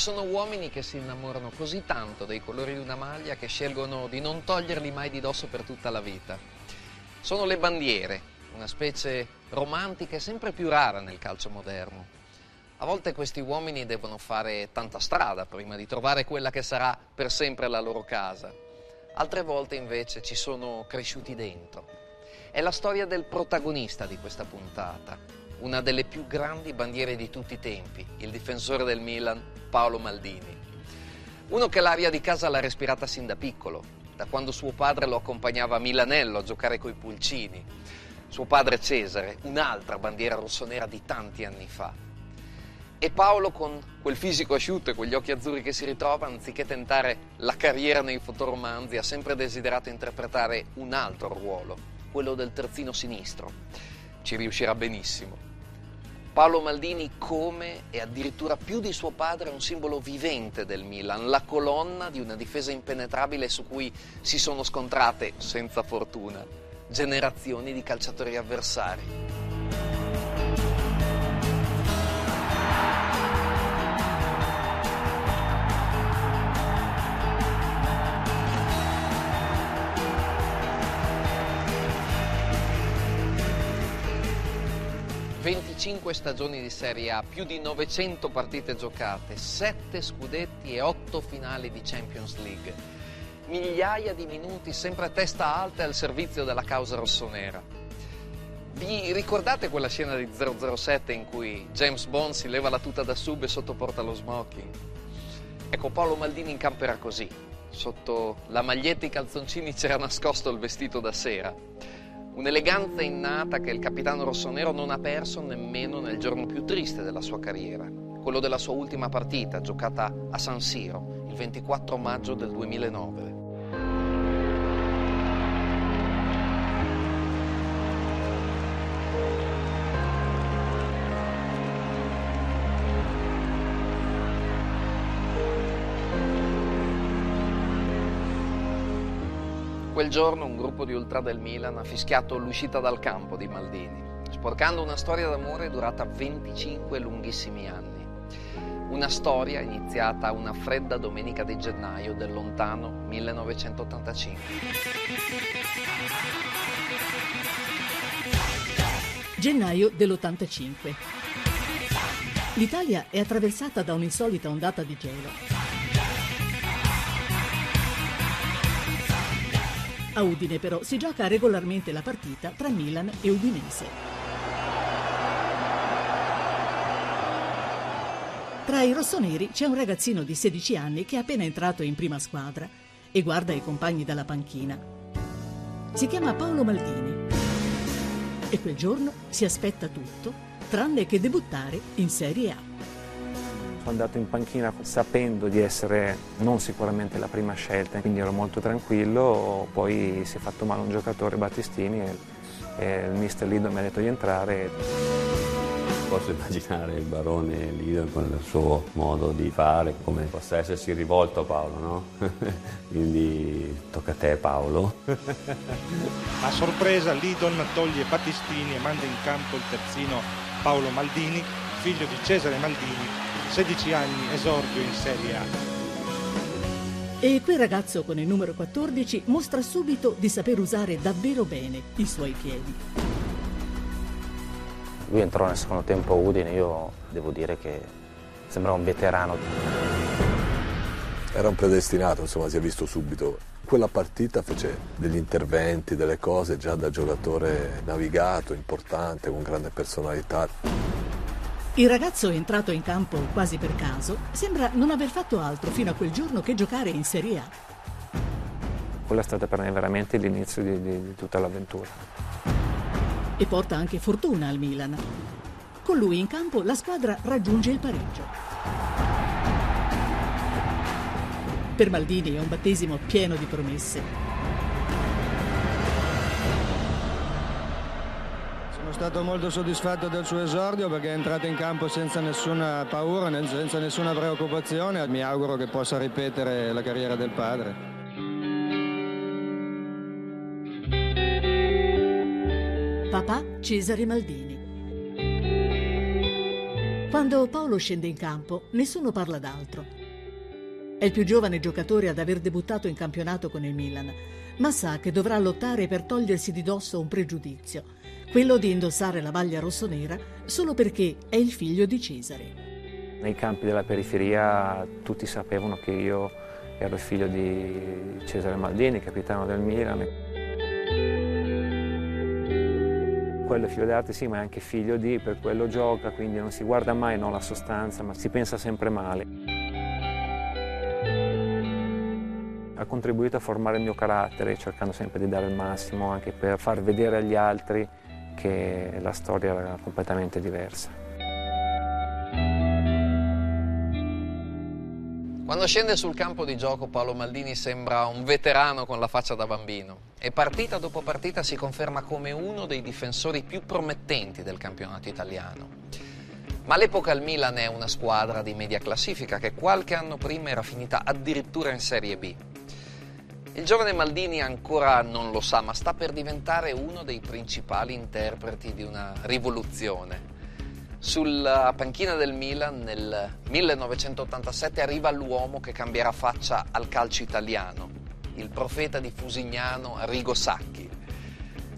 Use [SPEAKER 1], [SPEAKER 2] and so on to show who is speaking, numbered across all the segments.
[SPEAKER 1] sono uomini che si innamorano così tanto dei colori di una maglia che scelgono di non toglierli mai di dosso per tutta la vita. Sono le bandiere, una specie romantica e sempre più rara nel calcio moderno. A volte questi uomini devono fare tanta strada prima di trovare quella che sarà per sempre la loro casa. Altre volte invece ci sono cresciuti dentro. È la storia del protagonista di questa puntata, una delle più grandi bandiere di tutti i tempi, il difensore del Milan, Paolo Maldini. Uno che l'aria di casa l'ha respirata sin da piccolo, da quando suo padre lo accompagnava a Milanello a giocare coi pulcini. Suo padre Cesare, un'altra bandiera rossonera di tanti anni fa. E Paolo con quel fisico asciutto e quegli occhi azzurri che si ritrova, anziché tentare la carriera nei fotoromanzi, ha sempre desiderato interpretare un altro ruolo, quello del terzino sinistro. Ci riuscirà benissimo. Paolo Maldini come e addirittura più di suo padre è un simbolo vivente del Milan, la colonna di una difesa impenetrabile su cui si sono scontrate, senza fortuna, generazioni di calciatori avversari. 25 stagioni di Serie A, più di 900 partite giocate, 7 scudetti e 8 finali di Champions League. Migliaia di minuti sempre a testa alta al servizio della causa rossonera. Vi ricordate quella scena di 007 in cui James Bond si leva la tuta da sub e sottoporta lo smoking? Ecco, Paolo Maldini in campo era così. Sotto la maglietta e i calzoncini c'era nascosto il vestito da sera. Un'eleganza innata che il capitano rossonero non ha perso nemmeno nel giorno più triste della sua carriera, quello della sua ultima partita giocata a San Siro il 24 maggio del 2009. Quel giorno un gruppo di ultra del Milan ha fischiato l'uscita dal campo di Maldini, sporcando una storia d'amore durata 25 lunghissimi anni. Una storia iniziata una fredda domenica di gennaio del lontano 1985.
[SPEAKER 2] Gennaio dell'85. L'Italia è attraversata da un'insolita ondata di gelo. A Udine però si gioca regolarmente la partita tra Milan e Udinese. Tra i rossoneri c'è un ragazzino di 16 anni che è appena entrato in prima squadra e guarda i compagni dalla panchina. Si chiama Paolo Maldini e quel giorno si aspetta tutto tranne che debuttare in Serie A.
[SPEAKER 3] Sono andato in panchina sapendo di essere non sicuramente la prima scelta, quindi ero molto tranquillo, poi si è fatto male un giocatore Battistini e, e il mister Lido mi ha detto di entrare.
[SPEAKER 4] Posso immaginare il barone Lido con il suo modo di fare, come possa essersi rivolto a Paolo, no? Quindi tocca a te Paolo.
[SPEAKER 5] A sorpresa Lidon toglie Battistini e manda in campo il terzino Paolo Maldini, figlio di Cesare Maldini, 16 anni, esordio in Serie A.
[SPEAKER 2] E quel ragazzo con il numero 14 mostra subito di saper usare davvero bene i suoi piedi.
[SPEAKER 6] Lui entrò nel secondo tempo a Udine, io devo dire che sembrava un veterano.
[SPEAKER 7] Era un predestinato, insomma, si è visto subito. Quella partita fece degli interventi, delle cose già da giocatore navigato, importante, con grande personalità.
[SPEAKER 2] Il ragazzo entrato in campo quasi per caso sembra non aver fatto altro fino a quel giorno che giocare in Serie A.
[SPEAKER 3] Quella è stata per me veramente l'inizio di, di, di tutta l'avventura.
[SPEAKER 2] E porta anche fortuna al Milan. Con lui in campo la squadra raggiunge il pareggio. Per Maldini è un battesimo pieno di promesse.
[SPEAKER 8] Sono stato molto soddisfatto del suo esordio perché è entrato in campo senza nessuna paura, senza nessuna preoccupazione. Mi auguro che possa ripetere la carriera del padre.
[SPEAKER 2] Papà Cesare Maldini. Quando Paolo scende in campo, nessuno parla d'altro. È il più giovane giocatore ad aver debuttato in campionato con il Milan, ma sa che dovrà lottare per togliersi di dosso un pregiudizio, quello di indossare la maglia rossonera solo perché è il figlio di Cesare.
[SPEAKER 3] Nei campi della periferia tutti sapevano che io ero il figlio di Cesare Maldini, capitano del Milan. Quello è figlio d'arte, sì, ma è anche figlio di, per quello gioca, quindi non si guarda mai no, la sostanza, ma si pensa sempre male. Ha contribuito a formare il mio carattere, cercando sempre di dare il massimo, anche per far vedere agli altri che la storia era completamente diversa.
[SPEAKER 1] Quando scende sul campo di gioco Paolo Maldini sembra un veterano con la faccia da bambino e partita dopo partita si conferma come uno dei difensori più promettenti del campionato italiano. Ma all'epoca il Milan è una squadra di media classifica che qualche anno prima era finita addirittura in Serie B. Il giovane Maldini ancora non lo sa, ma sta per diventare uno dei principali interpreti di una rivoluzione. Sulla panchina del Milan nel 1987 arriva l'uomo che cambierà faccia al calcio italiano, il profeta di Fusignano Arrigo Sacchi.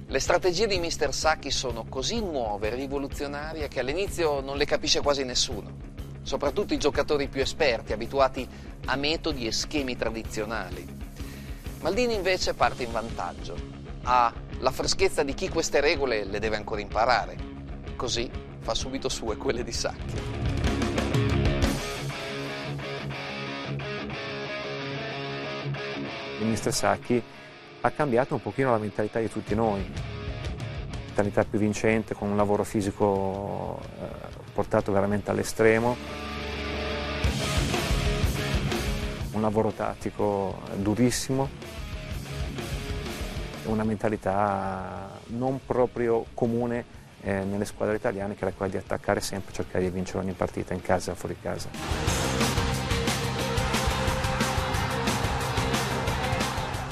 [SPEAKER 1] Le strategie di Mister Sacchi sono così nuove e rivoluzionarie che all'inizio non le capisce quasi nessuno, soprattutto i giocatori più esperti, abituati a metodi e schemi tradizionali. Maldini invece parte in vantaggio, ha la freschezza di chi queste regole le deve ancora imparare, così fa subito sue quelle di Sacchi.
[SPEAKER 3] Il mister Sacchi ha cambiato un pochino la mentalità di tutti noi, mentalità più vincente, con un lavoro fisico eh, portato veramente all'estremo, un lavoro tattico durissimo, una mentalità non proprio comune eh, nelle squadre italiane che era quella di attaccare sempre cercare di vincere ogni partita in casa o fuori casa.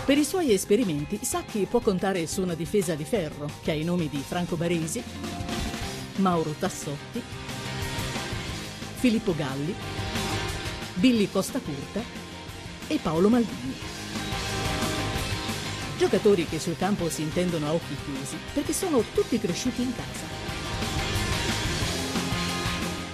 [SPEAKER 2] Per i suoi esperimenti, Sacchi può contare su una difesa di ferro che ha i nomi di Franco Baresi, Mauro Tassotti, Filippo Galli, Billy Costa Curta e Paolo Maldini. Giocatori che sul campo si intendono a occhi chiusi perché sono tutti cresciuti in casa.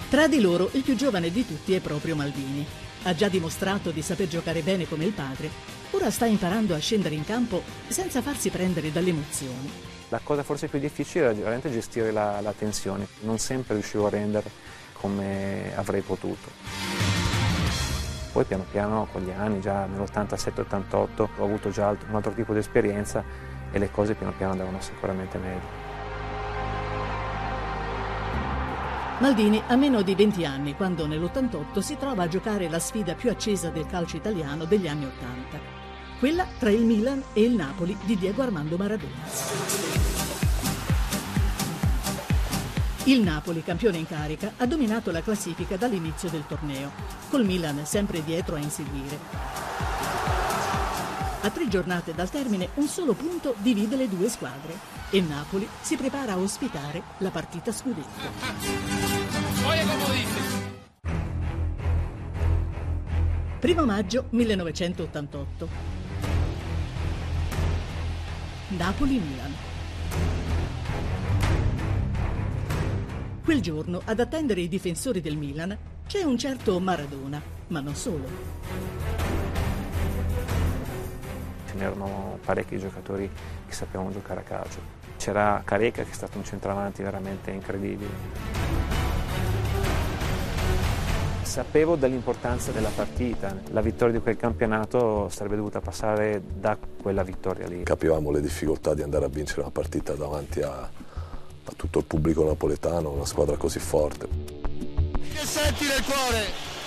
[SPEAKER 2] Tra di loro il più giovane di tutti è proprio Maldini. Ha già dimostrato di saper giocare bene come il padre Ora sta imparando a scendere in campo senza farsi prendere dalle emozioni.
[SPEAKER 3] La cosa forse più difficile era veramente gestire la, la tensione. Non sempre riuscivo a rendere come avrei potuto. Poi piano piano con gli anni, già nell'87-88, ho avuto già un altro tipo di esperienza e le cose piano piano andavano sicuramente meglio.
[SPEAKER 2] Maldini ha meno di 20 anni quando nell'88 si trova a giocare la sfida più accesa del calcio italiano degli anni 80, quella tra il Milan e il Napoli di Diego Armando Maradona. Il Napoli, campione in carica, ha dominato la classifica dall'inizio del torneo, col Milan sempre dietro a inseguire. A tre giornate dal termine un solo punto divide le due squadre e Napoli si prepara a ospitare la partita scudetto. Primo maggio 1988. Napoli-Milan. Quel giorno ad attendere i difensori del Milan c'è un certo Maradona, ma non solo
[SPEAKER 3] ce n'erano parecchi giocatori che sapevano giocare a calcio. C'era Careca che è stato un centravanti veramente incredibile. Sapevo dell'importanza della partita, la vittoria di quel campionato sarebbe dovuta passare da quella vittoria lì.
[SPEAKER 7] Capivamo le difficoltà di andare a vincere una partita davanti a a tutto il pubblico napoletano, una squadra così forte.
[SPEAKER 9] Che senti nel cuore?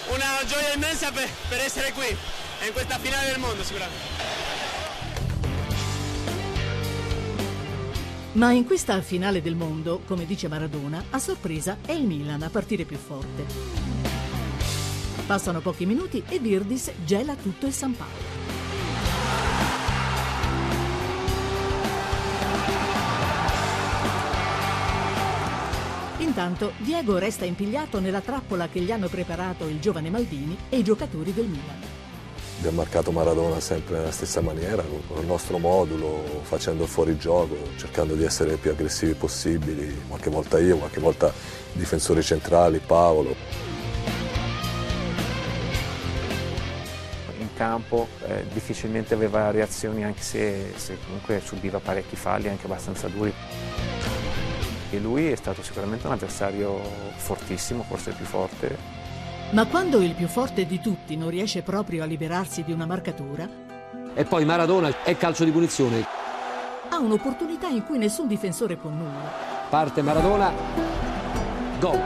[SPEAKER 9] Una gioia immensa per, per essere qui, in questa finale del mondo sicuramente.
[SPEAKER 2] Ma in questa finale del mondo, come dice Maradona, a sorpresa è il Milan a partire più forte. Passano pochi minuti e Virdis gela tutto il San Paolo. Intanto Diego resta impigliato nella trappola che gli hanno preparato il giovane Maldini e i giocatori del Milan.
[SPEAKER 7] Abbiamo marcato Maradona sempre nella stessa maniera, con il nostro modulo, facendo fuori gioco, cercando di essere più aggressivi possibili, qualche volta io, qualche volta i difensori centrali, Paolo.
[SPEAKER 3] In campo eh, difficilmente aveva reazioni anche se, se comunque subiva parecchi falli anche abbastanza duri. E lui è stato sicuramente un avversario fortissimo, forse il più forte,
[SPEAKER 2] Ma quando il più forte di tutti non riesce proprio a liberarsi di una marcatura,
[SPEAKER 10] E poi Maradona è calcio di punizione.
[SPEAKER 2] ha un'opportunità in cui nessun difensore può nulla.
[SPEAKER 10] Parte Maradona, gol.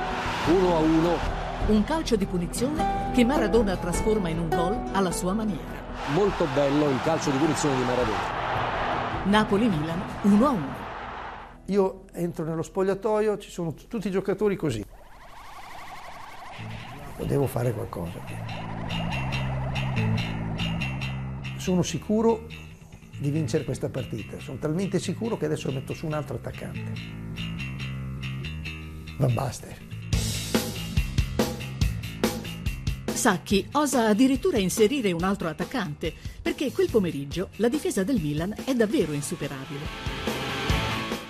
[SPEAKER 10] 1 a 1.
[SPEAKER 2] Un calcio di punizione che Maradona trasforma in un gol alla sua maniera.
[SPEAKER 10] Molto bello il calcio di punizione di Maradona.
[SPEAKER 2] Napoli-Milan 1 a 1.
[SPEAKER 11] Io entro nello spogliatoio, ci sono t- tutti i giocatori così. Devo fare qualcosa. Sono sicuro di vincere questa partita. Sono talmente sicuro che adesso metto su un altro attaccante. Van Basten.
[SPEAKER 2] Sacchi osa addirittura inserire un altro attaccante, perché quel pomeriggio la difesa del Milan è davvero insuperabile.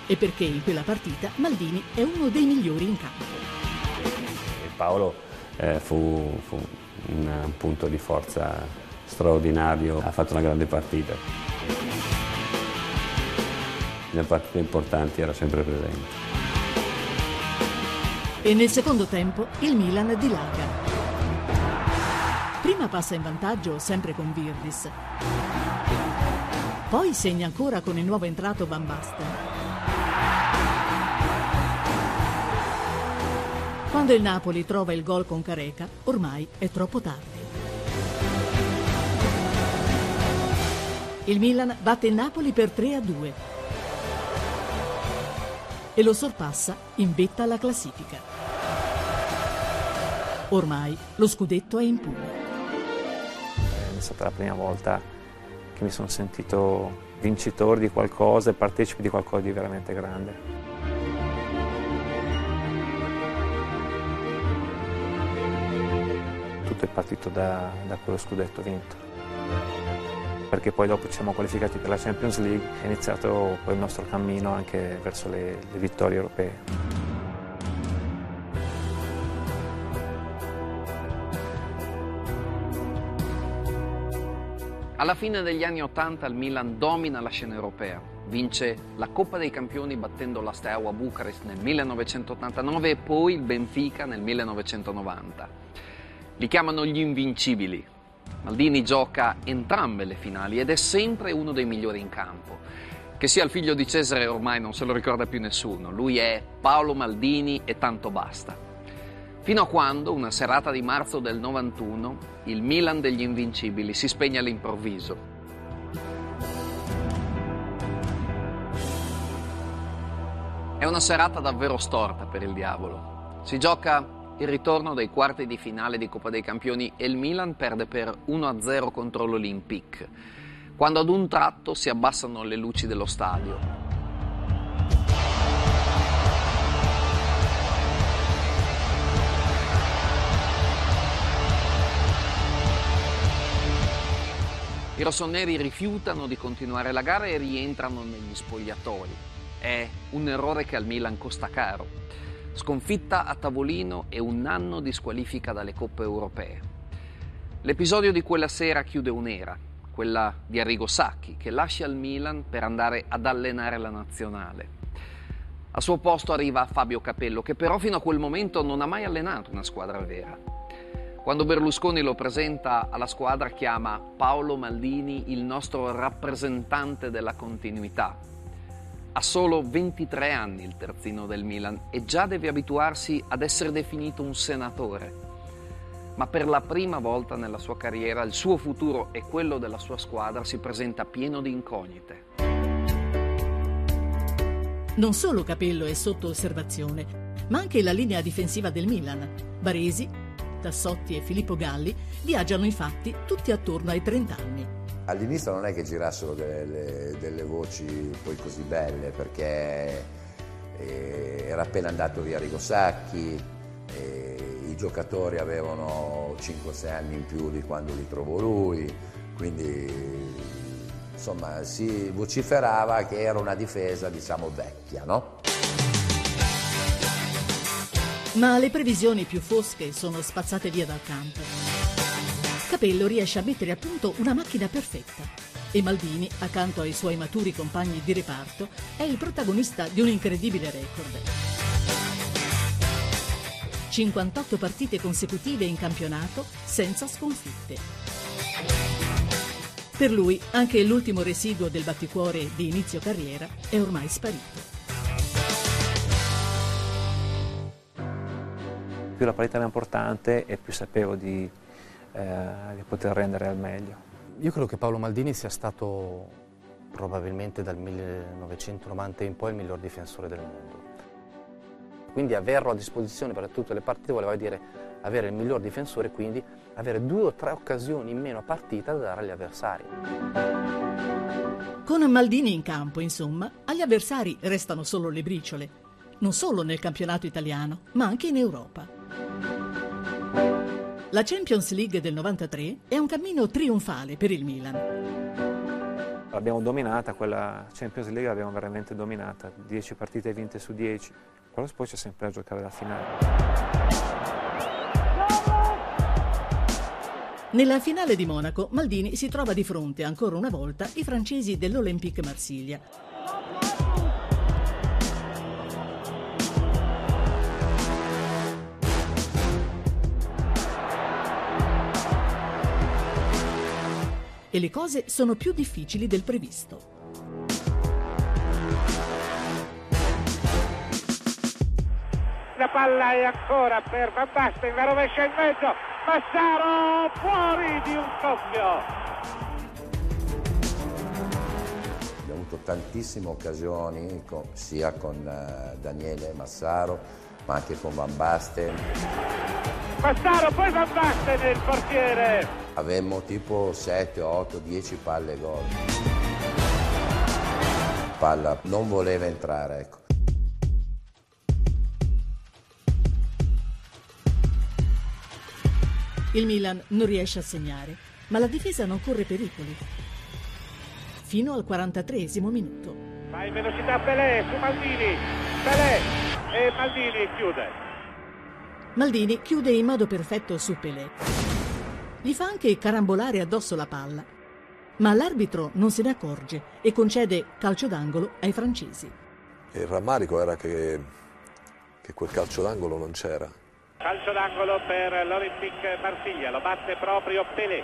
[SPEAKER 2] E perché in quella partita Maldini è uno dei migliori in campo.
[SPEAKER 4] Paolo eh, fu, fu un punto di forza straordinario, ha fatto una grande partita. Nelle partite importanti era sempre presente.
[SPEAKER 2] E nel secondo tempo il Milan dilaga. Prima passa in vantaggio sempre con Virdis. Poi segna ancora con il nuovo entrato Van Quando il Napoli trova il gol con Careca, ormai è troppo tardi. Il Milan batte il Napoli per 3 a 2 e lo sorpassa in vetta alla classifica. Ormai lo scudetto è in pugno.
[SPEAKER 3] È stata la prima volta che mi sono sentito vincitore di qualcosa e partecipe di qualcosa di veramente grande. È partito da, da quello scudetto vinto. Perché poi dopo ci siamo qualificati per la Champions League e è iniziato poi il nostro cammino anche verso le, le vittorie europee.
[SPEAKER 1] Alla fine degli anni Ottanta il Milan domina la scena europea, vince la Coppa dei Campioni battendo la Steaua Bucarest nel 1989 e poi il Benfica nel 1990. Li chiamano gli invincibili. Maldini gioca entrambe le finali ed è sempre uno dei migliori in campo. Che sia il figlio di Cesare ormai non se lo ricorda più nessuno, lui è Paolo Maldini e tanto basta. Fino a quando, una serata di marzo del 91, il Milan degli Invincibili si spegne all'improvviso. È una serata davvero storta per il diavolo. Si gioca il ritorno dei quarti di finale di Coppa dei Campioni e il Milan perde per 1-0 contro l'Olympique, quando ad un tratto si abbassano le luci dello stadio. I rossoneri rifiutano di continuare la gara e rientrano negli spogliatoi. È un errore che al Milan costa caro. Sconfitta a tavolino e un anno di squalifica dalle coppe europee. L'episodio di quella sera chiude un'era, quella di Arrigo Sacchi, che lascia il Milan per andare ad allenare la nazionale. Al suo posto arriva Fabio Capello, che però fino a quel momento non ha mai allenato una squadra vera. Quando Berlusconi lo presenta alla squadra chiama Paolo Maldini il nostro rappresentante della continuità. Ha solo 23 anni il terzino del Milan e già deve abituarsi ad essere definito un senatore. Ma per la prima volta nella sua carriera il suo futuro e quello della sua squadra si presenta pieno di incognite.
[SPEAKER 2] Non solo Capello è sotto osservazione, ma anche la linea difensiva del Milan. Baresi, Tassotti e Filippo Galli viaggiano infatti tutti attorno ai 30 anni.
[SPEAKER 12] All'inizio non è che girassero delle, delle voci poi così belle perché eh, era appena andato via Rigo Sacchi, eh, i giocatori avevano 5-6 anni in più di quando li trovò lui, quindi insomma si vociferava che era una difesa diciamo vecchia, no?
[SPEAKER 2] Ma le previsioni più fosche sono spazzate via dal campo. Capello riesce a mettere a punto una macchina perfetta e Maldini, accanto ai suoi maturi compagni di reparto, è il protagonista di un incredibile record. 58 partite consecutive in campionato senza sconfitte. Per lui anche l'ultimo residuo del batticuore di inizio carriera è ormai sparito.
[SPEAKER 3] Più la partita era importante e più sapevo di, eh, di poter rendere al meglio.
[SPEAKER 6] Io credo che Paolo Maldini sia stato probabilmente dal 1990 in poi il miglior difensore del mondo. Quindi averlo a disposizione per tutte le partite voleva dire avere il miglior difensore, quindi avere due o tre occasioni in meno a partita da dare agli avversari.
[SPEAKER 2] Con Maldini in campo, insomma, agli avversari restano solo le briciole, non solo nel campionato italiano, ma anche in Europa. La Champions League del 93 è un cammino trionfale per il Milan.
[SPEAKER 3] L'abbiamo dominata, quella Champions League l'abbiamo veramente dominata, 10 partite vinte su 10, però poi c'è sempre a giocare la finale.
[SPEAKER 2] Nella finale di Monaco, Maldini si trova di fronte ancora una volta i francesi dell'Olympique Marsiglia. E le cose sono più difficili del previsto.
[SPEAKER 13] La palla è ancora per Van Basten, la rovescia in mezzo, Massaro fuori di un soffio.
[SPEAKER 12] Abbiamo avuto tantissime occasioni sia con eh, Daniele Massaro ma anche con Van Basten.
[SPEAKER 13] Massaro, poi Van Basten il portiere.
[SPEAKER 12] Avemmo tipo 7, 8, 10 palle gol. Palla non voleva entrare, ecco.
[SPEAKER 2] Il Milan non riesce a segnare, ma la difesa non corre pericoli. Fino al 43 minuto.
[SPEAKER 13] Va in velocità Pelé su Maldini. Pelé e Maldini chiude.
[SPEAKER 2] Maldini chiude in modo perfetto su Pelé. Gli fa anche carambolare addosso la palla, ma l'arbitro non se ne accorge e concede calcio d'angolo ai francesi.
[SPEAKER 7] Il rammarico era che, che quel calcio d'angolo non c'era.
[SPEAKER 13] Calcio d'angolo per l'Olympique Marsiglia, lo batte proprio Pelé.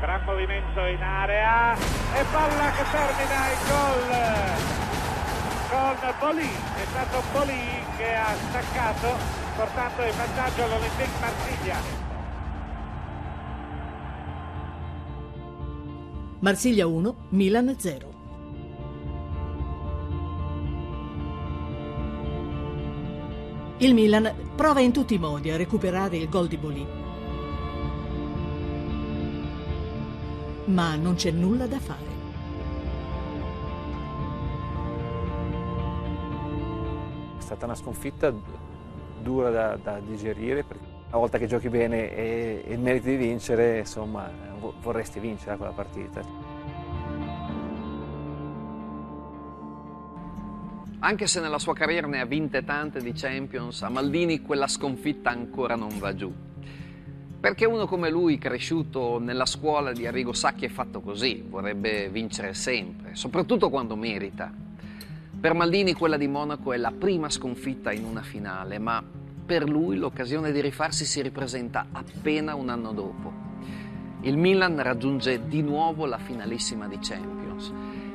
[SPEAKER 13] Gran movimento in area e palla che termina il gol con Bolì. È stato Bolì che ha staccato portando in vantaggio l'Olympique Marsiglia.
[SPEAKER 2] Marsiglia 1, Milan 0. Il Milan prova in tutti i modi a recuperare il gol di Bolì. Ma non c'è nulla da fare.
[SPEAKER 3] Stata una sconfitta dura da, da digerire perché una volta che giochi bene e, e meriti di vincere, insomma, vo- vorresti vincere quella partita.
[SPEAKER 1] Anche se nella sua carriera ne ha vinte tante di Champions, a Maldini quella sconfitta ancora non va giù. Perché uno come lui, cresciuto nella scuola di Arrigo Sacchi, è fatto così, vorrebbe vincere sempre, soprattutto quando merita. Per Maldini quella di Monaco è la prima sconfitta in una finale, ma per lui l'occasione di rifarsi si ripresenta appena un anno dopo. Il Milan raggiunge di nuovo la finalissima di Champions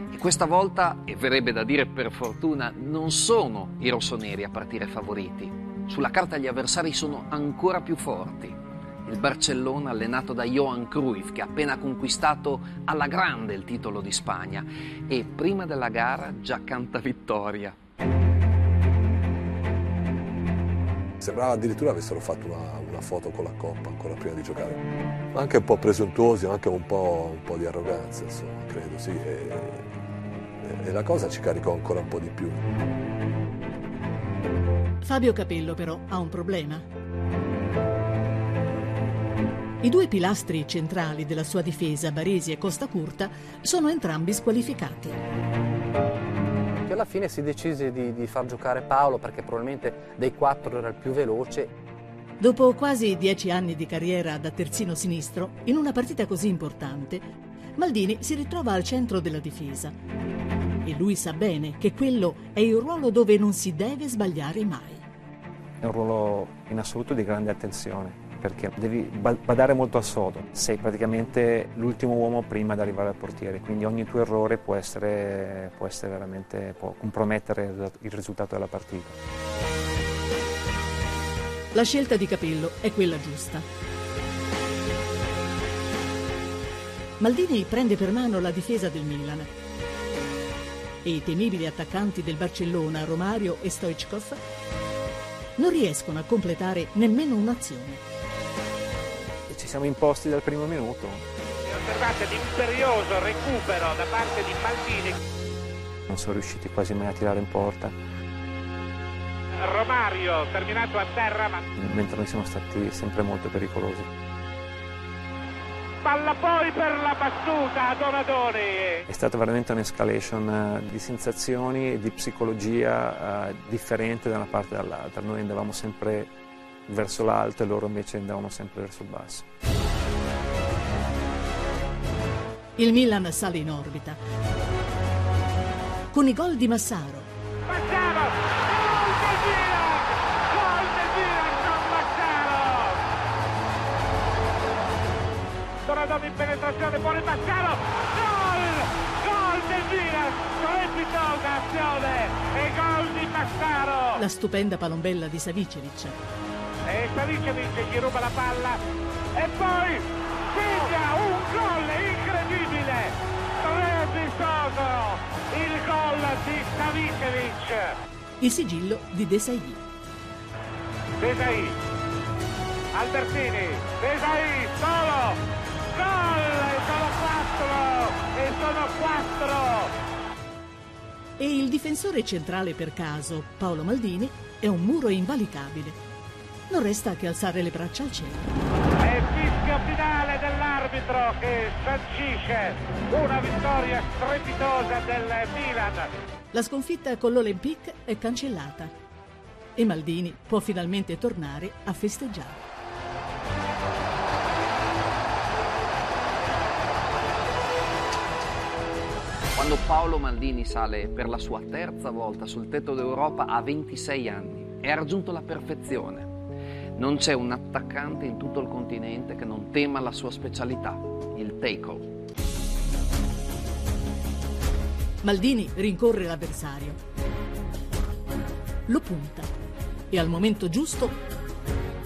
[SPEAKER 1] E questa volta, e verrebbe da dire per fortuna, non sono i rossoneri a partire favoriti. Sulla carta gli avversari sono ancora più forti. Il Barcellona allenato da Johan Cruyff che ha appena conquistato alla grande il titolo di Spagna e prima della gara già canta vittoria.
[SPEAKER 7] Sembrava addirittura avessero fatto una, una, foto con la coppa ancora prima di giocare. Anche un po' presuntuosi, anche un po', un po di arroganza, insomma, credo, sì. E, e la cosa ci caricò ancora un po' di più.
[SPEAKER 2] Fabio Capello però ha un problema. I due pilastri centrali della sua difesa, Baresi e Costa Curta, sono entrambi squalificati.
[SPEAKER 6] Che alla fine si decise di, di far giocare Paolo perché probabilmente dei quattro era il più veloce.
[SPEAKER 2] Dopo quasi dieci anni di carriera da terzino sinistro, in una partita così importante, Maldini si ritrova al centro della difesa. E lui sa bene che quello è il ruolo dove non si deve sbagliare mai.
[SPEAKER 3] È un ruolo in assoluto di grande attenzione perché devi badare molto al sodo, sei praticamente l'ultimo uomo prima di arrivare al portiere, quindi ogni tuo errore può essere, può essere può compromettere il risultato della partita.
[SPEAKER 2] La scelta di Capello è quella giusta. Maldini prende per mano la difesa del Milan e i temibili attaccanti del Barcellona, Romario e Stoichkov, non riescono a completare nemmeno un'azione
[SPEAKER 3] ci siamo imposti dal primo minuto.
[SPEAKER 13] Osservate l'imperioso recupero da parte di Maldini.
[SPEAKER 3] Non sono riusciti quasi mai a tirare in porta.
[SPEAKER 13] Romario terminato a terra ma...
[SPEAKER 3] Mentre noi siamo stati sempre molto pericolosi.
[SPEAKER 13] Palla poi per la battuta a Donadoni.
[SPEAKER 3] È stata veramente un'escalation eh, di sensazioni e di psicologia uh, differente da una parte e dall'altra. Noi andavamo sempre verso l'alto e loro invece andavano sempre verso il basso.
[SPEAKER 2] Il Milan sale in orbita. Con i gol di Massaro.
[SPEAKER 13] Massaro! Gol del Milan! Gol del Milan con Massaro! Donadoni in penetrazione, buone Massaro! Gol! Gol del Milan! Strepitosa azione! E gol di Massaro!
[SPEAKER 2] La stupenda palombella di Savicevic
[SPEAKER 13] e Savicevic gli ruba la palla. E poi segna un gol incredibile. Strepitoso il gol di Savicevic
[SPEAKER 2] il sigillo di Desai.
[SPEAKER 13] Desai. Albertini. Desai solo. Gol! E sono quattro. E sono quattro.
[SPEAKER 2] E il difensore centrale per caso, Paolo Maldini, è un muro invalicabile non resta che alzare le braccia al cielo.
[SPEAKER 13] È il fischio finale dell'arbitro che sancisce una vittoria strepitosa del Milan.
[SPEAKER 2] La sconfitta con l'Olympique è cancellata e Maldini può finalmente tornare a festeggiare.
[SPEAKER 1] Quando Paolo Maldini sale per la sua terza volta sul tetto d'Europa a 26 anni e ha raggiunto la perfezione, non c'è un attaccante in tutto il continente che non tema la sua specialità, il take-off.
[SPEAKER 2] Maldini rincorre l'avversario, lo punta e al momento giusto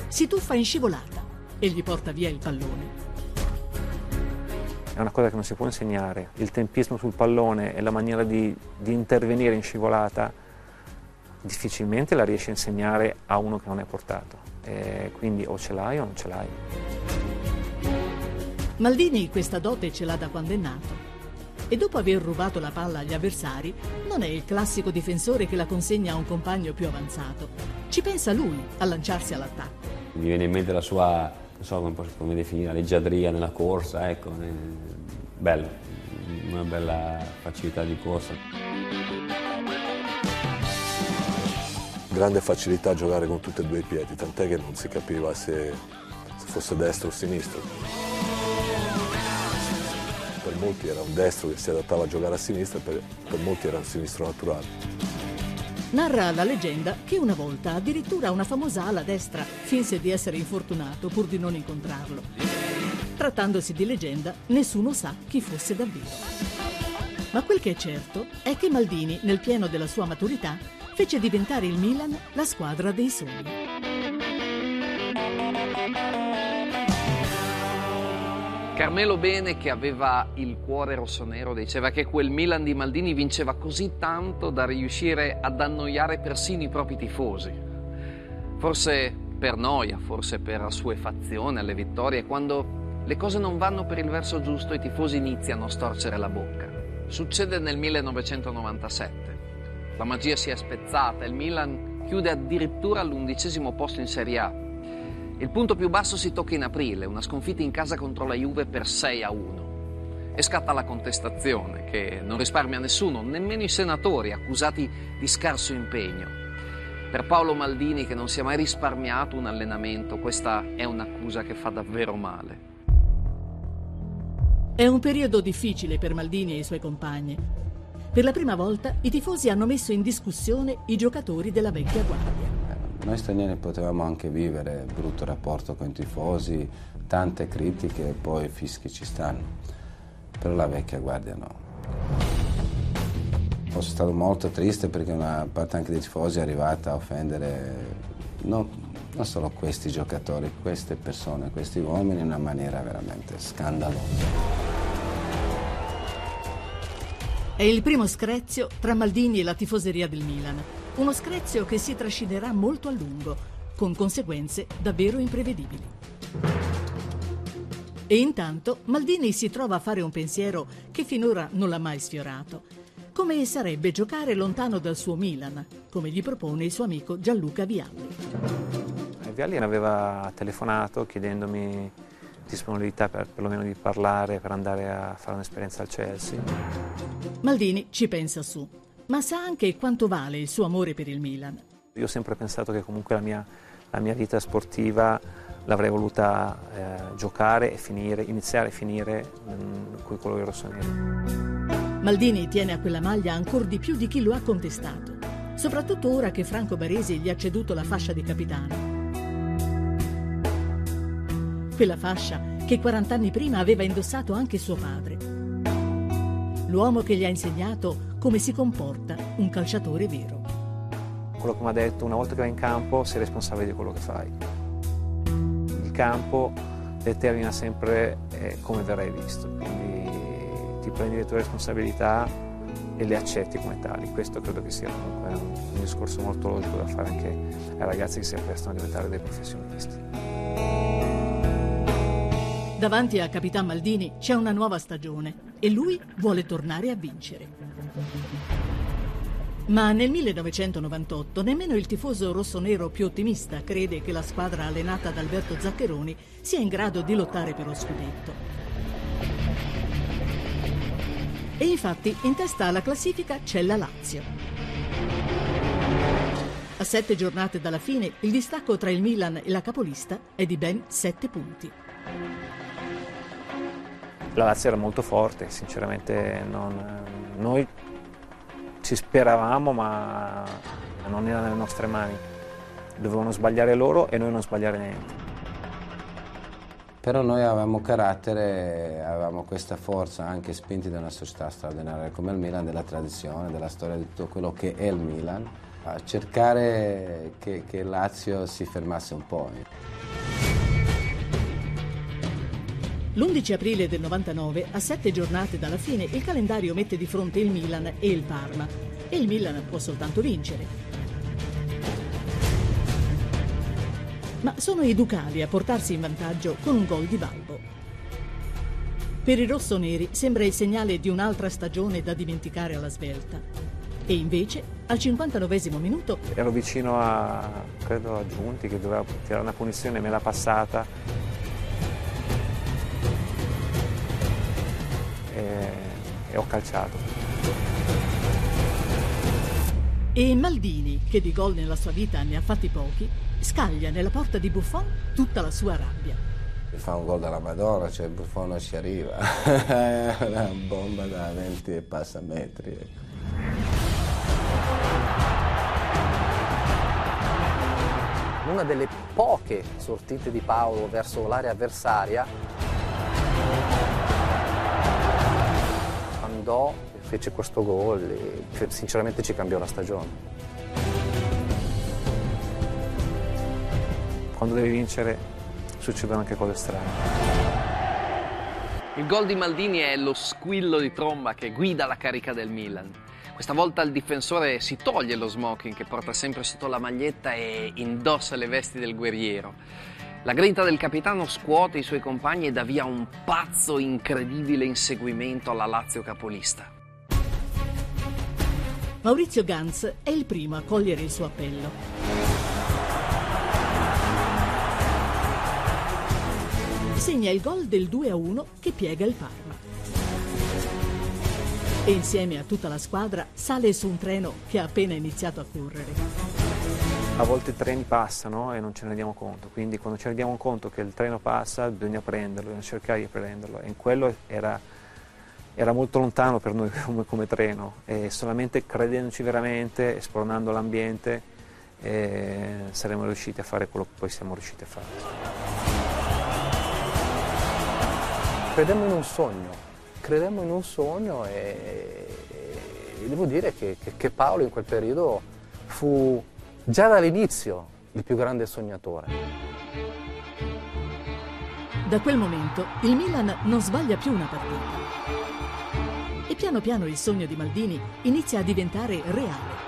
[SPEAKER 2] si tuffa in scivolata e gli porta via il pallone.
[SPEAKER 3] È una cosa che non si può insegnare, il tempismo sul pallone e la maniera di, di intervenire in scivolata difficilmente la riesci a insegnare a uno che non è portato eh, quindi o ce l'hai o non ce l'hai.
[SPEAKER 2] Maldini questa dote ce l'ha da quando è nato e dopo aver rubato la palla agli avversari non è il classico difensore che la consegna a un compagno più avanzato. Ci pensa lui a lanciarsi all'attacco.
[SPEAKER 4] Mi viene in mente la sua, non so come, come definire, leggiadria nella corsa, ecco, è bello, una bella facilità di corsa.
[SPEAKER 7] Grande facilità a giocare con tutti e due i piedi, tant'è che non si capiva se, se fosse destro o sinistro. Per molti era un destro che si adattava a giocare a sinistra, per, per molti era un sinistro naturale.
[SPEAKER 2] Narra la leggenda che una volta addirittura una famosa ala destra finse di essere infortunato pur di non incontrarlo. Trattandosi di leggenda, nessuno sa chi fosse davvero. Ma quel che è certo è che Maldini, nel pieno della sua maturità, fece diventare il Milan la squadra dei sogni.
[SPEAKER 1] Carmelo Bene, che aveva il cuore rossonero, diceva che quel Milan di Maldini vinceva così tanto da riuscire ad annoiare persino i propri tifosi. Forse per noia, forse per assuefazione alle vittorie, quando le cose non vanno per il verso giusto i tifosi iniziano a storcere la bocca. Succede nel 1997. La magia si è spezzata, il Milan chiude addirittura all'undicesimo posto in Serie A il punto più basso si tocca in aprile, una sconfitta in casa contro la Juve per 6 a 1. E scatta la contestazione, che non risparmia nessuno, nemmeno i senatori accusati di scarso impegno. Per Paolo Maldini, che non si è mai risparmiato un allenamento, questa è un'accusa che fa davvero male.
[SPEAKER 2] È un periodo difficile per Maldini e i suoi compagni. Per la prima volta i tifosi hanno messo in discussione i giocatori della vecchia guardia.
[SPEAKER 14] Noi stranieri potevamo anche vivere brutto rapporto con i tifosi, tante critiche e poi fischi ci stanno, però la vecchia guardia no. Sono stato molto triste perché una parte anche dei tifosi è arrivata a offendere no, non solo questi giocatori, queste persone, questi uomini in una maniera veramente scandalosa.
[SPEAKER 2] È il primo screzio tra Maldini e la tifoseria del Milan. Uno screzio che si trascinerà molto a lungo, con conseguenze davvero imprevedibili. E intanto Maldini si trova a fare un pensiero che finora non l'ha mai sfiorato. Come sarebbe giocare lontano dal suo Milan, come gli propone il suo amico Gianluca Vialli.
[SPEAKER 3] Vialli mi aveva telefonato chiedendomi disponibilità per perlomeno di parlare, per andare a fare un'esperienza al Chelsea.
[SPEAKER 2] Maldini ci pensa su ma sa anche quanto vale il suo amore per il Milan.
[SPEAKER 3] Io ho sempre pensato che comunque la mia, la mia vita sportiva l'avrei voluta eh, giocare e finire, iniziare e finire mm, con i colori rossoneri.
[SPEAKER 2] Maldini tiene a quella maglia ancora di più di chi lo ha contestato, soprattutto ora che Franco Baresi gli ha ceduto la fascia di capitano. Quella fascia che 40 anni prima aveva indossato anche suo padre. L'uomo che gli ha insegnato come si comporta un calciatore vero.
[SPEAKER 3] Quello che mi ha detto, una volta che vai in campo sei responsabile di quello che fai. Il campo determina sempre eh, come verrai visto, quindi ti prendi le tue responsabilità e le accetti come tali. Questo credo che sia comunque un, un discorso molto logico da fare anche ai ragazzi che si apprestano a diventare dei professionisti.
[SPEAKER 2] Davanti a Capitan Maldini c'è una nuova stagione e lui vuole tornare a vincere. Ma nel 1998 nemmeno il tifoso rossonero più ottimista crede che la squadra allenata da Alberto Zaccheroni sia in grado di lottare per lo scudetto. E infatti in testa alla classifica c'è la Lazio. A sette giornate dalla fine il distacco tra il Milan e la capolista è di ben sette punti.
[SPEAKER 3] La Lazio era molto forte, sinceramente non, noi ci speravamo ma non era nelle nostre mani. Dovevano sbagliare loro e noi non sbagliare niente.
[SPEAKER 14] Però noi avevamo carattere, avevamo questa forza anche spinti da una società straordinaria come il Milan, della tradizione, della storia di tutto quello che è il Milan, a cercare che, che Lazio si fermasse un po'.
[SPEAKER 2] L'11 aprile del 99, a sette giornate dalla fine, il calendario mette di fronte il Milan e il Parma. E il Milan può soltanto vincere. Ma sono i Ducali a portarsi in vantaggio con un gol di Balbo. Per i rossoneri sembra il segnale di un'altra stagione da dimenticare alla svelta. E invece, al 59 minuto...
[SPEAKER 3] Ero vicino a, credo, a Giunti che doveva tirare una punizione, me l'ha passata e ho calciato.
[SPEAKER 2] E Maldini, che di gol nella sua vita ne ha fatti pochi, scaglia nella porta di Buffon tutta la sua rabbia.
[SPEAKER 14] Fa un gol dalla Madonna, cioè Buffon non ci arriva. È una bomba da 20 e passa metri.
[SPEAKER 6] Una delle poche sortite di Paolo verso l'area avversaria andò fece questo gol e sinceramente ci cambiò la stagione.
[SPEAKER 3] Quando devi vincere succedono anche cose strane.
[SPEAKER 1] Il gol di Maldini è lo squillo di tromba che guida la carica del Milan. Questa volta il difensore si toglie lo smoking che porta sempre sotto la maglietta e indossa le vesti del guerriero. La grinta del capitano scuote i suoi compagni e dà via un pazzo incredibile inseguimento alla Lazio capolista.
[SPEAKER 2] Maurizio Ganz è il primo a cogliere il suo appello. Segna il gol del 2-1 che piega il Parma. E insieme a tutta la squadra sale su un treno che ha appena iniziato a correre.
[SPEAKER 3] A volte i treni passano e non ce ne rendiamo conto, quindi quando ci rendiamo conto che il treno passa bisogna prenderlo, bisogna cercare di prenderlo. E in quello era, era molto lontano per noi come, come, treno. E solamente credendoci veramente, espronando l'ambiente eh, saremmo riusciti a fare quello che poi siamo riusciti a fare.
[SPEAKER 6] Credemmo in un sogno, credemmo in un sogno e, e devo dire che, che, che Paolo in quel periodo fu già dall'inizio il più grande sognatore.
[SPEAKER 2] Da quel momento il Milan non sbaglia più una partita. E piano piano il sogno di Maldini inizia a diventare reale.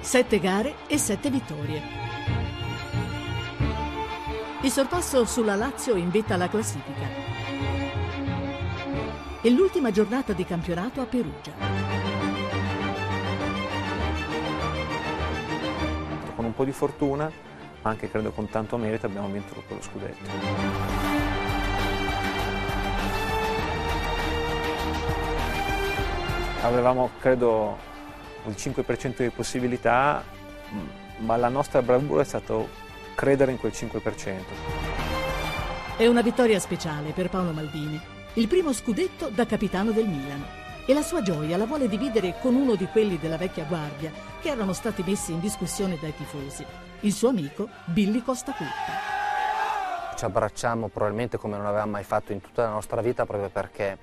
[SPEAKER 2] Sette gare e sette vittorie. Il sorpasso sulla Lazio in vetta alla classifica. E l'ultima giornata di campionato a Perugia.
[SPEAKER 3] Un po' di fortuna, ma anche credo con tanto merito abbiamo vinto quello scudetto. Avevamo, credo, il 5% di possibilità, ma la nostra bravura è stato credere in quel 5%.
[SPEAKER 2] È una vittoria speciale per Paolo Maldini, il primo scudetto da capitano del Milan e la sua gioia la vuole dividere con uno di quelli della vecchia guardia che erano stati messi in discussione dai tifosi, il suo amico Billy Costa Curta.
[SPEAKER 6] Ci abbracciamo probabilmente come non avevamo mai fatto in tutta la nostra vita proprio perché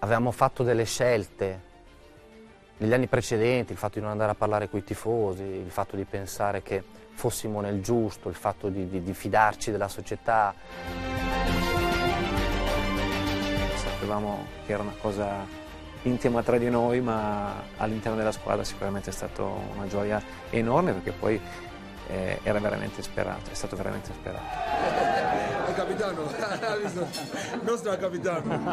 [SPEAKER 6] avevamo fatto delle scelte negli anni precedenti, il fatto di non andare a parlare con i tifosi, il fatto di pensare che fossimo nel giusto, il fatto di, di, di fidarci della società.
[SPEAKER 3] Sapevamo che era una cosa intima tra di noi, ma all'interno della squadra sicuramente è stata una gioia enorme perché poi eh, era veramente sperato, è stato veramente sperato.
[SPEAKER 15] Il capitano, il nostro capitano.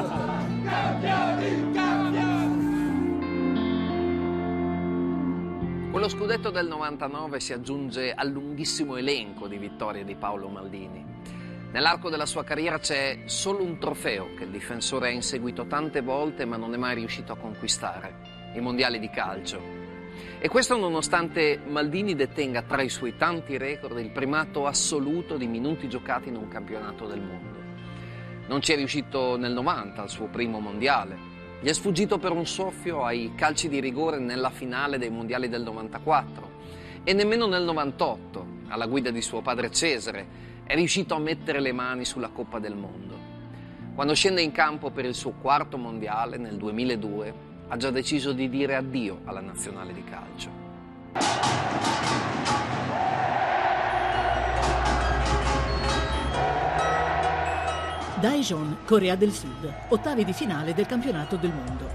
[SPEAKER 1] Campioni, campioni! Quello scudetto del 99 si aggiunge al lunghissimo elenco di vittorie di Paolo Maldini. Nell'arco della sua carriera c'è solo un trofeo che il difensore ha inseguito tante volte ma non è mai riuscito a conquistare, i mondiali di calcio. E questo nonostante Maldini detenga tra i suoi tanti record il primato assoluto di minuti giocati in un campionato del mondo. Non ci è riuscito nel 90 al suo primo mondiale, gli è sfuggito per un soffio ai calci di rigore nella finale dei mondiali del 94 e nemmeno nel 98, alla guida di suo padre Cesare, è riuscito a mettere le mani sulla Coppa del Mondo. Quando scende in campo per il suo quarto mondiale nel 2002, ha già deciso di dire addio alla nazionale di calcio.
[SPEAKER 2] Daejeon, Corea del Sud, ottavi di finale del campionato del mondo.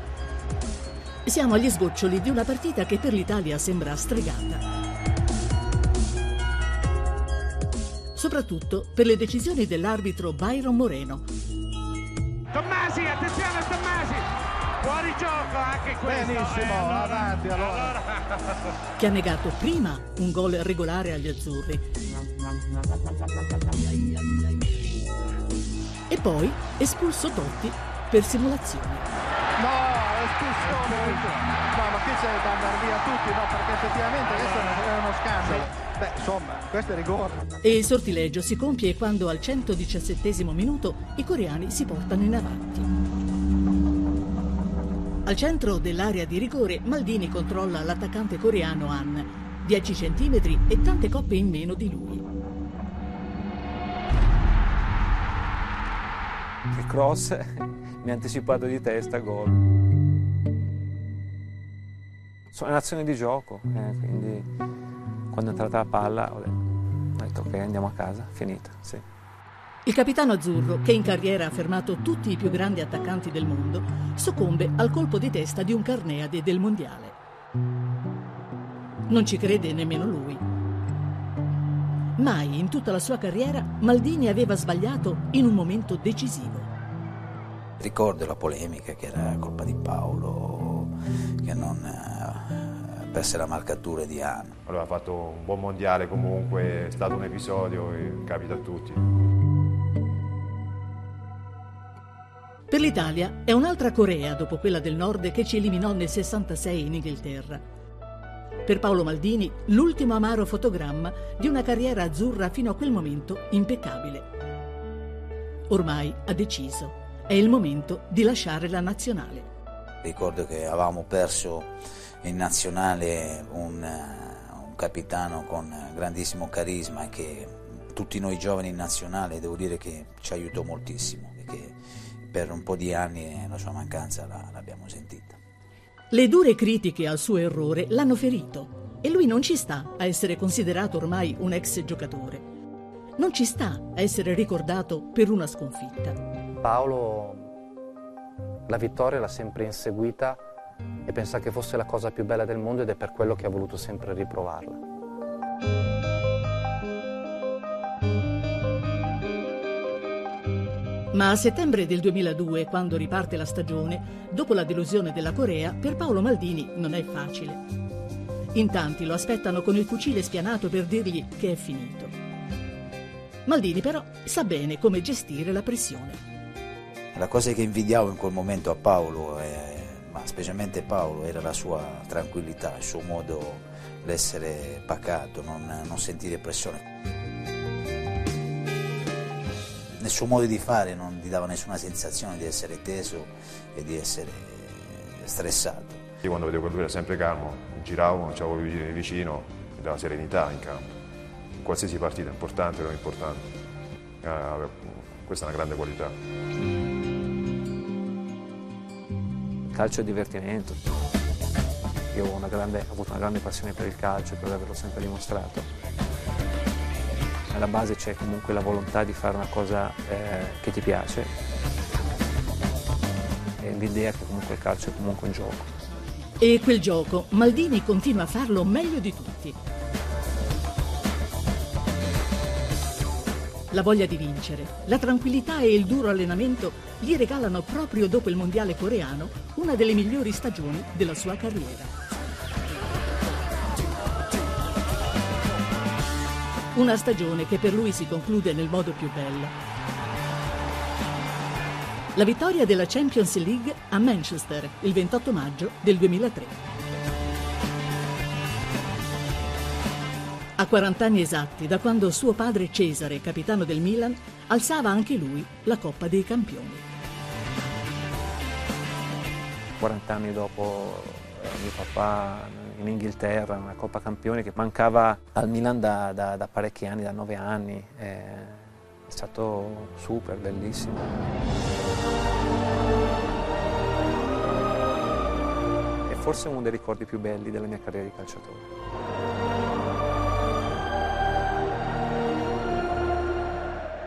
[SPEAKER 2] Siamo agli sgoccioli di una partita che per l'Italia sembra stregata. Soprattutto per le decisioni dell'arbitro Byron Moreno.
[SPEAKER 13] Tommasi, attenzione a Tommasi! Fuori gioco anche questo.
[SPEAKER 8] Benissimo, eh, allora, avanti allora. allora.
[SPEAKER 2] Che ha negato prima un gol regolare agli azzurri. E poi espulso Totti per simulazione.
[SPEAKER 8] No, espulsione! No, ma qui c'è da andare via tutti, no, perché effettivamente questo è uno scandalo. Beh, insomma, questo è rigore.
[SPEAKER 2] E il sortileggio si compie quando al 117 minuto i coreani si portano in avanti. Al centro dell'area di rigore Maldini controlla l'attaccante coreano Han, 10 centimetri e tante coppe in meno di lui.
[SPEAKER 3] Il cross mi ha anticipato di testa, gol. Sono un'azione di gioco, eh, quindi quando è entrata la palla ho detto ok andiamo a casa, finita, sì.
[SPEAKER 2] Il capitano azzurro, che in carriera ha fermato tutti i più grandi attaccanti del mondo, soccombe al colpo di testa di un carneade del mondiale. Non ci crede nemmeno lui. Mai in tutta la sua carriera Maldini aveva sbagliato in un momento decisivo.
[SPEAKER 16] Ricordo la polemica che era colpa di Paolo, che non eh, perse la marcatura di Anno.
[SPEAKER 17] Aveva fatto un buon mondiale comunque, è stato un episodio e capita a tutti.
[SPEAKER 2] Per l'Italia è un'altra Corea dopo quella del Nord che ci eliminò nel 66 in Inghilterra. Per Paolo Maldini l'ultimo amaro fotogramma di una carriera azzurra fino a quel momento impeccabile. Ormai ha deciso, è il momento di lasciare la nazionale.
[SPEAKER 16] Ricordo che avevamo perso in nazionale un, un capitano con grandissimo carisma e che tutti noi giovani in nazionale devo dire che ci aiutò moltissimo perché per un po' di anni la sua mancanza la, l'abbiamo sentita.
[SPEAKER 2] Le dure critiche al suo errore l'hanno ferito e lui non ci sta a essere considerato ormai un ex giocatore. Non ci sta a essere ricordato per una sconfitta.
[SPEAKER 6] Paolo la vittoria l'ha sempre inseguita e pensa che fosse la cosa più bella del mondo ed è per quello che ha voluto sempre riprovarla.
[SPEAKER 2] Ma a settembre del 2002, quando riparte la stagione, dopo la delusione della Corea, per Paolo Maldini non è facile. In tanti lo aspettano con il fucile spianato per dirgli che è finito. Maldini però sa bene come gestire la pressione.
[SPEAKER 16] La cosa che invidiavo in quel momento a Paolo, eh, ma specialmente Paolo, era la sua tranquillità, il suo modo di essere pacato, non, non sentire pressione nel suo modo di fare non gli dava nessuna sensazione di essere teso e di essere stressato.
[SPEAKER 17] Io quando vedevo che lui era sempre calmo, giravo, c'avevo lui vicino, mi dava serenità in campo. In qualsiasi partita, importante o non importante. Eh, questa è una grande qualità.
[SPEAKER 3] Calcio è divertimento. Io ho, grande, ho avuto una grande passione per il calcio, per averlo sempre dimostrato alla base c'è comunque la volontà di fare una cosa eh, che ti piace e l'idea che comunque il calcio è comunque un gioco.
[SPEAKER 2] E quel gioco Maldini continua a farlo meglio di tutti. La voglia di vincere, la tranquillità e il duro allenamento gli regalano proprio dopo il mondiale coreano una delle migliori stagioni della sua carriera. Una stagione che per lui si conclude nel modo più bello. La vittoria della Champions League a Manchester il 28 maggio del 2003. A 40 anni esatti da quando suo padre Cesare, capitano del Milan, alzava anche lui la Coppa dei Campioni.
[SPEAKER 3] 40 anni dopo eh, mio papà in Inghilterra, una Coppa Campioni che mancava al Milan da, da, da parecchi anni, da nove anni. è stato super, bellissimo. Forse uno dei ricordi più belli della mia carriera di calciatore.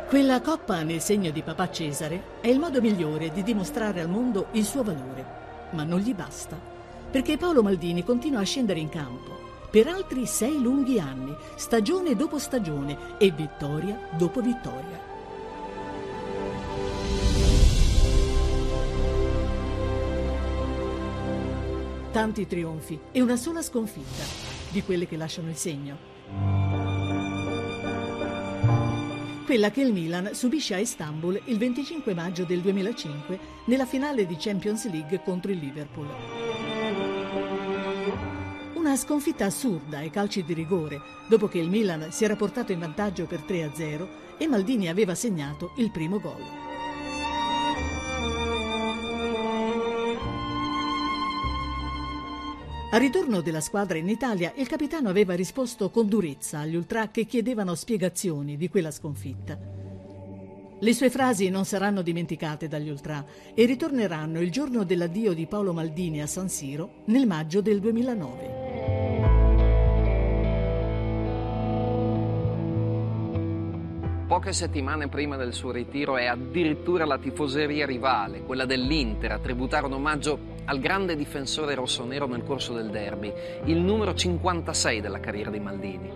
[SPEAKER 2] Quella coppa nel segno di papà Cesare è il modo migliore di dimostrare al mondo il suo valore, ma non gli basta perché Paolo Maldini continua a scendere in campo per altri sei lunghi anni, stagione dopo stagione e vittoria dopo vittoria. Tanti trionfi e una sola sconfitta, di quelle che lasciano il segno. Quella che il Milan subisce a Istanbul il 25 maggio del 2005 nella finale di Champions League contro il Liverpool. Una sconfitta assurda ai calci di rigore, dopo che il Milan si era portato in vantaggio per 3-0 e Maldini aveva segnato il primo gol. Al ritorno della squadra in Italia, il capitano aveva risposto con durezza agli ultra che chiedevano spiegazioni di quella sconfitta. Le sue frasi non saranno dimenticate dagli ultra e ritorneranno il giorno dell'addio di Paolo Maldini a San Siro nel maggio del 2009.
[SPEAKER 1] Poche settimane prima del suo ritiro è addirittura la tifoseria rivale, quella dell'Inter, a tributare un omaggio al grande difensore rossonero nel corso del derby, il numero 56 della carriera di Maldini.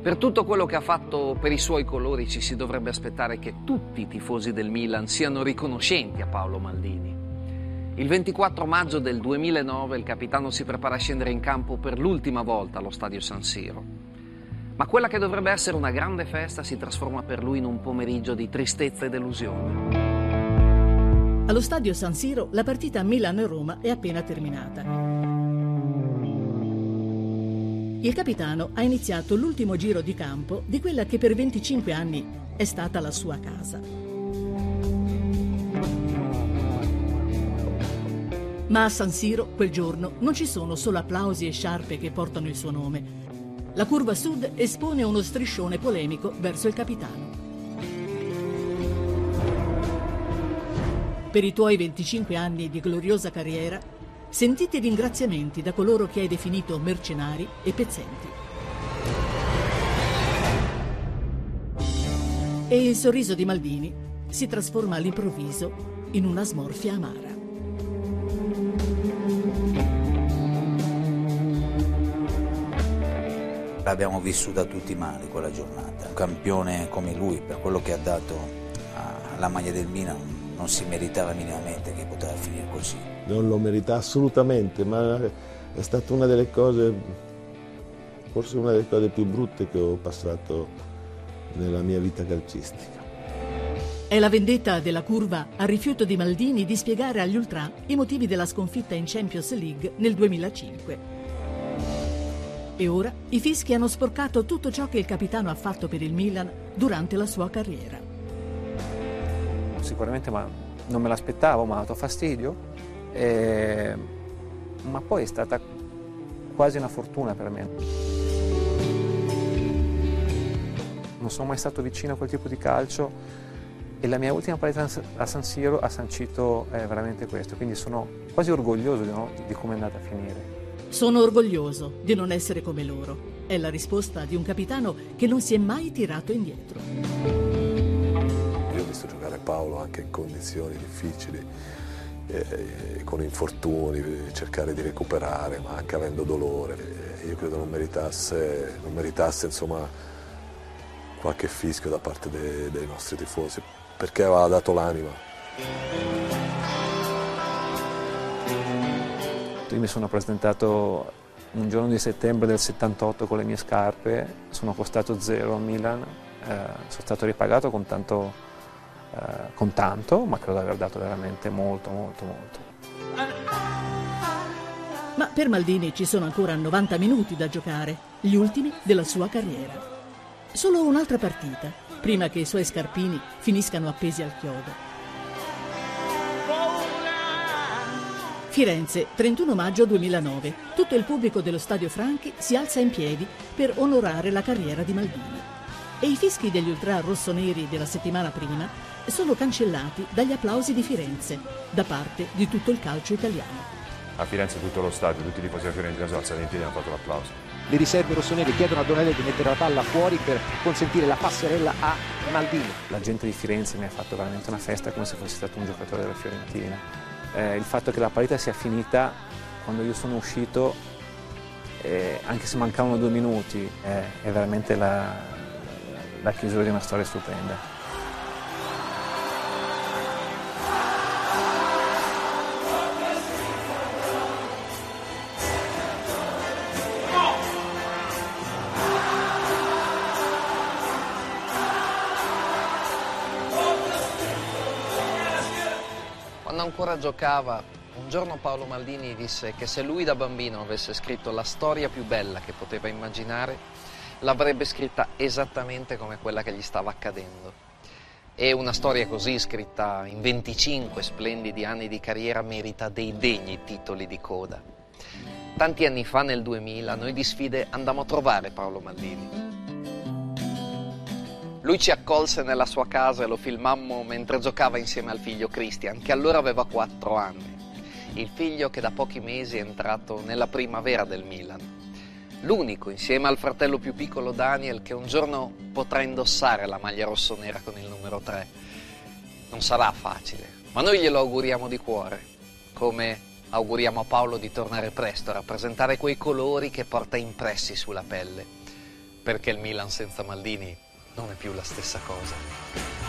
[SPEAKER 1] Per tutto quello che ha fatto per i suoi colori ci si dovrebbe aspettare che tutti i tifosi del Milan siano riconoscenti a Paolo Maldini. Il 24 maggio del 2009 il capitano si prepara a scendere in campo per l'ultima volta allo stadio San Siro. Ma quella che dovrebbe essere una grande festa si trasforma per lui in un pomeriggio di tristezza e delusione.
[SPEAKER 2] Allo stadio San Siro la partita Milan-Roma è appena terminata. Il capitano ha iniziato l'ultimo giro di campo di quella che per 25 anni è stata la sua casa. Ma a San Siro quel giorno non ci sono solo applausi e sciarpe che portano il suo nome. La curva sud espone uno striscione polemico verso il capitano. Per i tuoi 25 anni di gloriosa carriera Sentite ringraziamenti da coloro che hai definito mercenari e pezzenti. E il sorriso di Maldini si trasforma all'improvviso in una smorfia amara.
[SPEAKER 16] L'abbiamo vissuta tutti male quella giornata. Un campione come lui, per quello che ha dato alla maglia del Milan, non si meritava minimamente che poteva finire così.
[SPEAKER 18] Non lo merita assolutamente, ma è stata una delle cose, forse una delle cose più brutte che ho passato nella mia vita calcistica.
[SPEAKER 2] È la vendetta della curva al rifiuto di Maldini di spiegare agli ultra i motivi della sconfitta in Champions League nel 2005. E ora i fischi hanno sporcato tutto ciò che il capitano ha fatto per il Milan durante la sua carriera
[SPEAKER 3] sicuramente ma non me l'aspettavo, mi ha dato fastidio, e... ma poi è stata quasi una fortuna per me. Non sono mai stato vicino a quel tipo di calcio e la mia ultima partita a San Siro ha sancito eh, veramente questo, quindi sono quasi orgoglioso no, di come è andata a finire.
[SPEAKER 2] Sono orgoglioso di non essere come loro. È la risposta di un capitano che non si è mai tirato indietro
[SPEAKER 7] Paolo anche in condizioni difficili, eh, con infortuni, cercare di recuperare, ma anche avendo dolore. Eh, io credo non meritasse, non meritasse insomma, qualche fischio da parte de, dei nostri tifosi, perché aveva dato l'anima.
[SPEAKER 3] Io mi sono presentato un giorno di settembre del 78 con le mie scarpe, sono costato zero a Milan, eh, sono stato ripagato con tanto eh, con tanto, ma credo di aver dato veramente molto, molto, molto.
[SPEAKER 2] Ma per Maldini ci sono ancora 90 minuti da giocare, gli ultimi della sua carriera. Solo un'altra partita, prima che i suoi scarpini finiscano appesi al chiodo. Firenze, 31 maggio 2009. Tutto il pubblico dello Stadio Franchi si alza in piedi per onorare la carriera di Maldini. E i fischi degli ultra rossoneri della settimana prima sono cancellati dagli applausi di Firenze da parte di tutto il calcio italiano.
[SPEAKER 17] A Firenze tutto lo stadio, tutti i tifosi della Fiorentina sono alzati in piedi e hanno fatto l'applauso.
[SPEAKER 10] Le riserve rossonere chiedono a Donelli di mettere la palla fuori per consentire la passerella a Maldini.
[SPEAKER 3] La gente di Firenze mi ha fatto veramente una festa come se fosse stato un giocatore della Fiorentina. Eh, il fatto che la partita sia finita quando io sono uscito, eh, anche se mancavano due minuti, eh, è veramente la, la chiusura di una storia stupenda.
[SPEAKER 1] Ancora giocava, un giorno Paolo Maldini disse che se lui da bambino avesse scritto la storia più bella che poteva immaginare, l'avrebbe scritta esattamente come quella che gli stava accadendo. E una storia così scritta in 25 splendidi anni di carriera merita dei degni titoli di coda. Tanti anni fa, nel 2000, noi di sfide andammo a trovare Paolo Maldini Lui ci accolse nella sua casa e lo filmammo mentre giocava insieme al figlio Christian, che allora aveva 4 anni. Il figlio che da pochi mesi è entrato nella primavera del Milan. L'unico, insieme al fratello più piccolo Daniel, che un giorno potrà indossare la maglia rossonera con il numero 3. Non sarà facile, ma noi glielo auguriamo di cuore, come auguriamo a Paolo di tornare presto a rappresentare quei colori che porta impressi sulla pelle, perché il Milan senza Maldini non è più la stessa cosa.